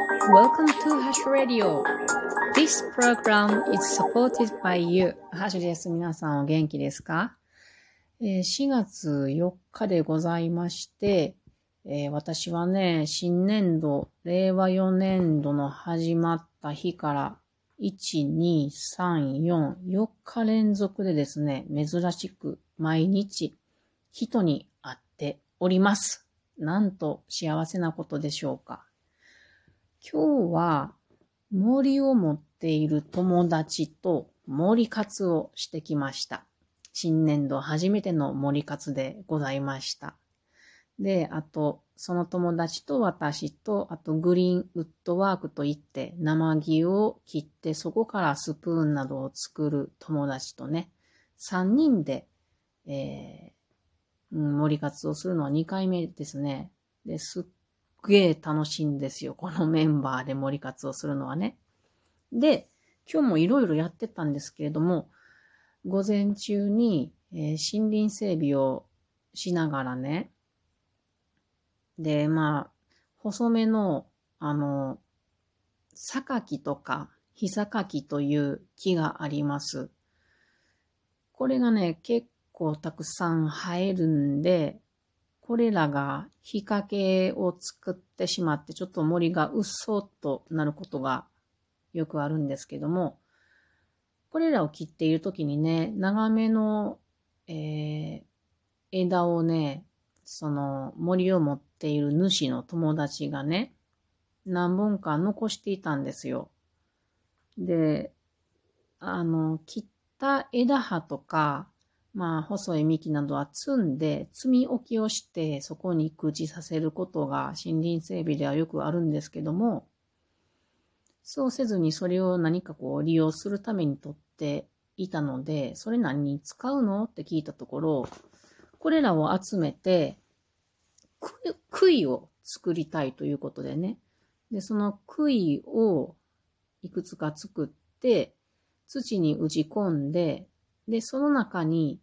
Welcome to Hash Radio. This program is supported by you. ハッシュです。皆さんお元気ですか、えー ?4 月4日でございまして、えー私はね、新年度、令和4年度の始まった日から、1、2、3、4、4日連続でですね、珍しく毎日人に会っております。なんと幸せなことでしょうか？今日は森を持っている友達と森活をしてきました。新年度初めての森活でございました。で、あと、その友達と私と、あとグリーンウッドワークといって生木を切ってそこからスプーンなどを作る友達とね、3人で、えー森活をするのは2回目ですね。で、すっげえ楽しいんですよ。このメンバーで森活をするのはね。で、今日もいろいろやってたんですけれども、午前中に、えー森林整備をしながらね、で、まあ、細めの、あの、榊とか、ヒサカキという木があります。これがね、結構たくさん生えるんで、これらが日陰を作ってしまって、ちょっと森がうっそうとなることがよくあるんですけども、これらを切っているときにね、長めの、えー枝をね、その森を持っている主の友達がね、何本か残していたんですよ。で、あの、切った枝葉とか、まあ、細い幹などは積んで、積み置きをして、そこに空地させることが森林整備ではよくあるんですけども、そうせずにそれを何かこう利用するために取っていたので、それ何に使うのって聞いたところ、これらを集めて、杭を作りたいということでね。で、その杭をいくつか作って、土に打ち込んで、で、その中に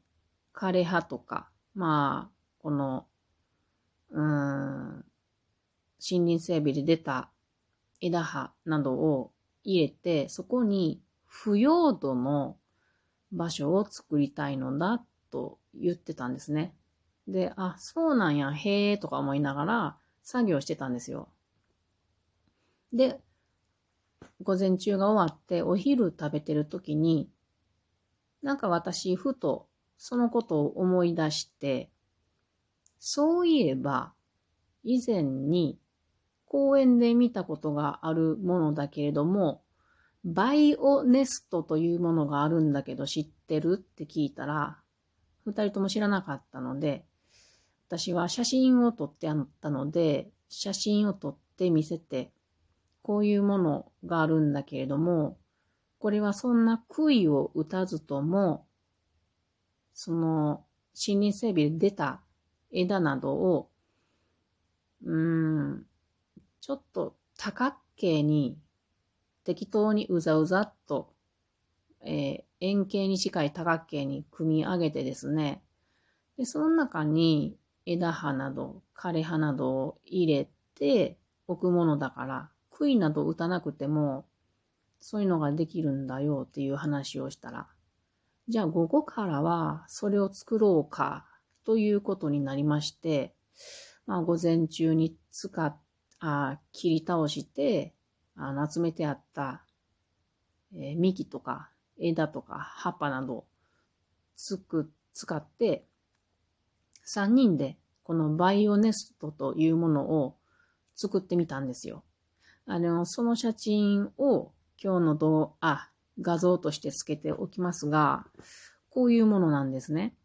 枯葉とか、まあ、この、うーん、森林整備で出た枝葉などを入れて、そこに腐葉土の場所を作りたいのだと言ってたんですね。で、あ、そうなんや、へえとか思いながら作業してたんですよ。で、午前中が終わってお昼食べてる時に、なんか私、ふとそのことを思い出して、そういえば、以前に公園で見たことがあるものだけれども、バイオネストというものがあるんだけど知ってるって聞いたら、二人とも知らなかったので、私は写真を撮ってあったので、写真を撮って見せて、こういうものがあるんだけれども、これはそんな杭を打たずとも、その森林整備で出た枝などを、うーん、ちょっと多角形に適当にうざうざっと、えー円形に近い多角形に組み上げてですね、で、その中に枝葉など、枯れ葉などを入れて置くものだから、杭など打たなくても、そういうのができるんだよっていう話をしたら、じゃあ午後からはそれを作ろうかということになりまして、まあ午前中に使っ、あ切り倒して、あの集めてあった、えー幹とか枝とか葉っぱなどつく、使って、3人でこのバイオネストというものを作ってみたんですよ。あの、その写真を今日の動あ、画像としてつけておきますが、こういうものなんですね。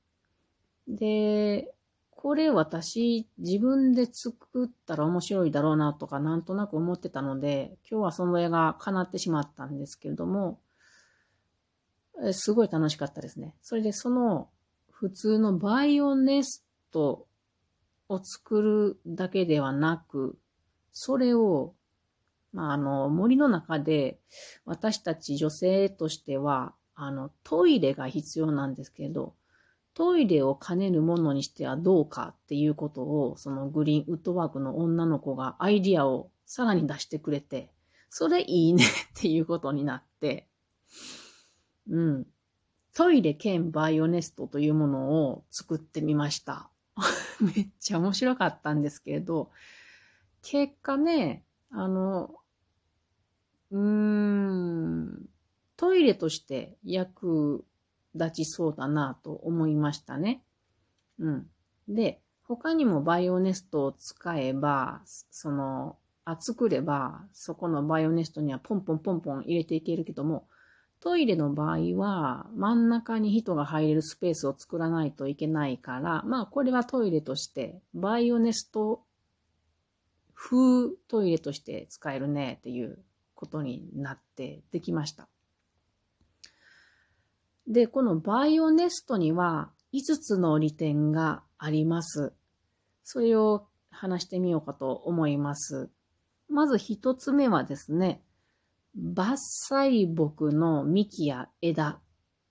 で、これ私自分で作ったら面白いだろうなとかなんとなく思ってたので、今日はその絵が叶ってしまったんですけれども、すごい楽しかったですね。それでその普通のバイオネストを作るだけではなく、それを、まあ、あの、森の中で私たち女性としては、あの、トイレが必要なんですけど、トイレを兼ねるものにしてはどうかっていうことを、そのグリーンウッドワークの女の子がアイディアをさらに出してくれて、それいいねっていうことになって、うん。トイレ兼バイオネストというものを作ってみました。めっちゃ面白かったんですけれど、結果ね、あの、うーん、トイレとして役立ちそうだなと思いましたね。うん。で、他にもバイオネストを使えば、その、あ、作れば、そこのバイオネストにはポンポンポンポン入れていけるけども、トイレの場合は、真ん中に人が入れるスペースを作らないといけないから、まあ、これはトイレとして、バイオネスト風トイレとして使えるねっていうことになってできました。で、このバイオネストには5つの利点があります。それを話してみようかと思います。まず一つ目はですね、伐採木の幹や枝、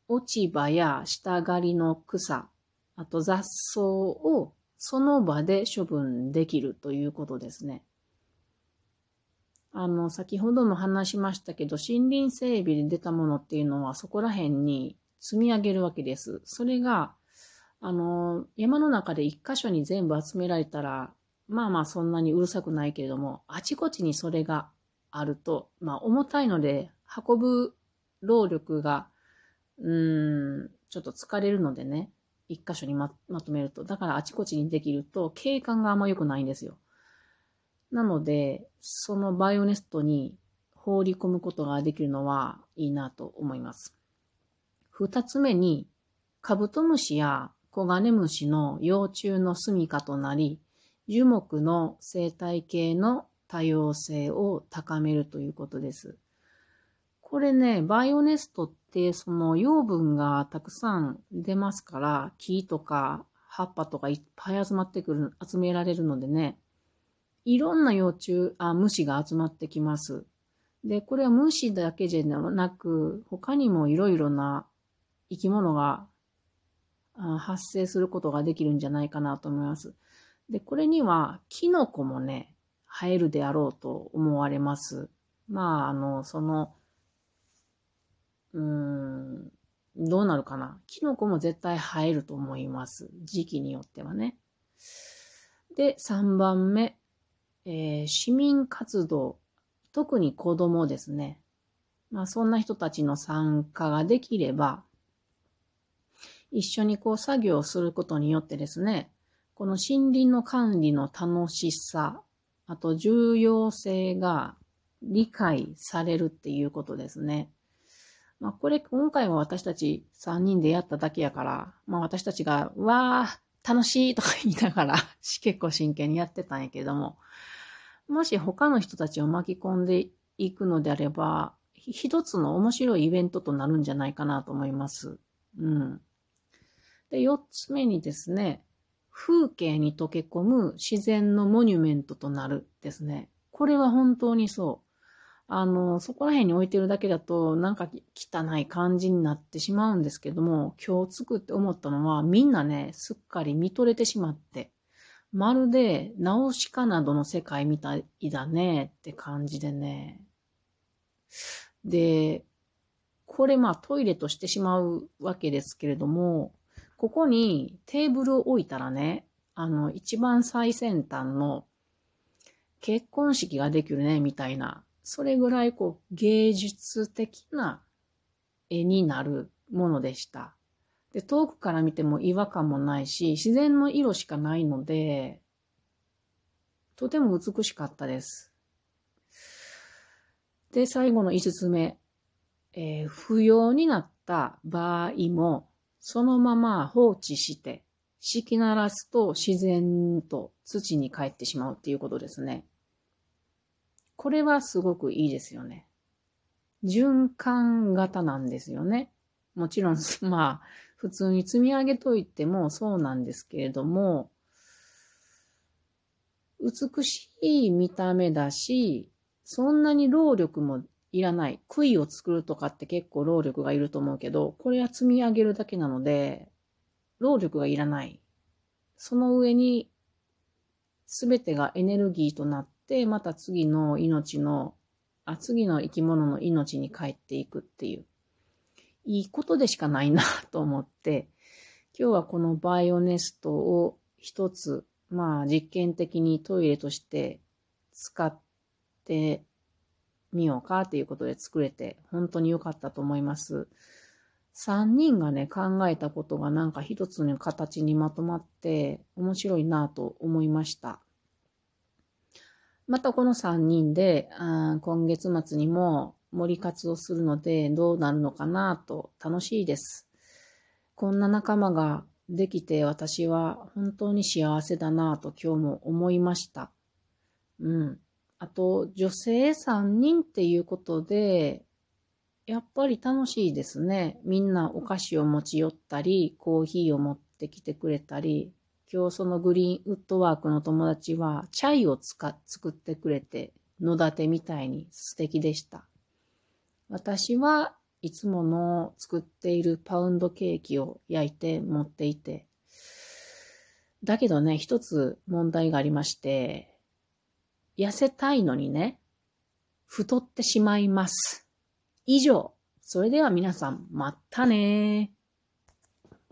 落ち葉や下刈りの草、あと雑草をその場で処分できるということですね。あの、先ほども話しましたけど、森林整備で出たものっていうのはそこら辺に積み上げるわけです。それが、あの、山の中で一箇所に全部集められたら、まあまあそんなにうるさくないけれども、あちこちにそれがあると、まあ重たいので運ぶ労力が、うん、ちょっと疲れるのでね、一箇所にままとめると。だからあちこちにできると景観があんま良くないんですよ。なので、そのバイオネストに放り込むことができるのはいいなと思います。二つ目に、カブトムシやコガネムシの幼虫の住処となり、樹木の生態系の多様性を高めるということです。これね、バイオネストってその養分がたくさん出ますから、木とか葉っぱとかいっぱい集まってくる、集められるのでね、いろんな幼虫、あ、虫が集まってきます。で、これは虫だけじゃなく、他にもいろいろな生き物が発生することができるんじゃないかなと思います。で、これにはキノコもね、生えるであろうと思われます。まあ、あの、その、うーん、どうなるかな。キノコも絶対生えると思います。時期によってはね。で、3番目、えー、市民活動。特に子供ですね。まあ、そんな人たちの参加ができれば、一緒にこう作業することによってですね、この森林の管理の楽しさ、あと重要性が理解されるっていうことですね。まあこれ今回は私たち3人でやっただけやから、まあ私たちが、わー、楽しいとか言いながら 結構真剣にやってたんやけども、もし他の人たちを巻き込んでいくのであれば、一つの面白いイベントとなるんじゃないかなと思います。うん。で、四つ目にですね、風景に溶け込む自然のモニュメントとなるですね。これは本当にそう。あの、そこら辺に置いてるだけだと、なんか汚い感じになってしまうんですけども、今日作って思ったのは、みんなね、すっかり見とれてしまって、まるで、ナオシカなどの世界みたいだねって感じでね。で、これまあトイレとしてしまうわけですけれども、ここにテーブルを置いたらね、あの、一番最先端の結婚式ができるね、みたいな、それぐらいこう芸術的な絵になるものでした。で、遠くから見ても違和感もないし、自然の色しかないので、とても美しかったです。で、最後の5つ目。えー、不要になった場合も、そのまま放置して、敷き鳴らすと自然と土に帰ってしまうっていうことですね。これはすごくいいですよね。循環型なんですよね。もちろん、まあ、普通に積み上げといてもそうなんですけれども、美しい見た目だし、そんなに労力もいらない。杭を作るとかって結構労力がいると思うけど、これは積み上げるだけなので、労力がいらない。その上に、すべてがエネルギーとなって、また次の命の、あ、次の生き物の命に帰っていくっていう、いいことでしかないなと思って、今日はこのバイオネストを一つ、まあ実験的にトイレとして使ってみようかっていうことで作れて本当に良かったと思います。三人がね、考えたことがなんか一つの形にまとまって面白いなと思いました。またこの三人であ今月末にも森活をするのでどうなるのかなと楽しいです。こんな仲間ができて私は本当に幸せだなと今日も思いました。うん。あと、女性3人っていうことで、やっぱり楽しいですね。みんなお菓子を持ち寄ったり、コーヒーを持ってきてくれたり、今日そのグリーンウッドワークの友達はチャイを使作ってくれて、野立てみたいに素敵でした。私はいつもの作っているパウンドケーキを焼いて持っていて、だけどね、一つ問題がありまして、痩せたいのにね、太ってしまいます。以上。それでは皆さん、またね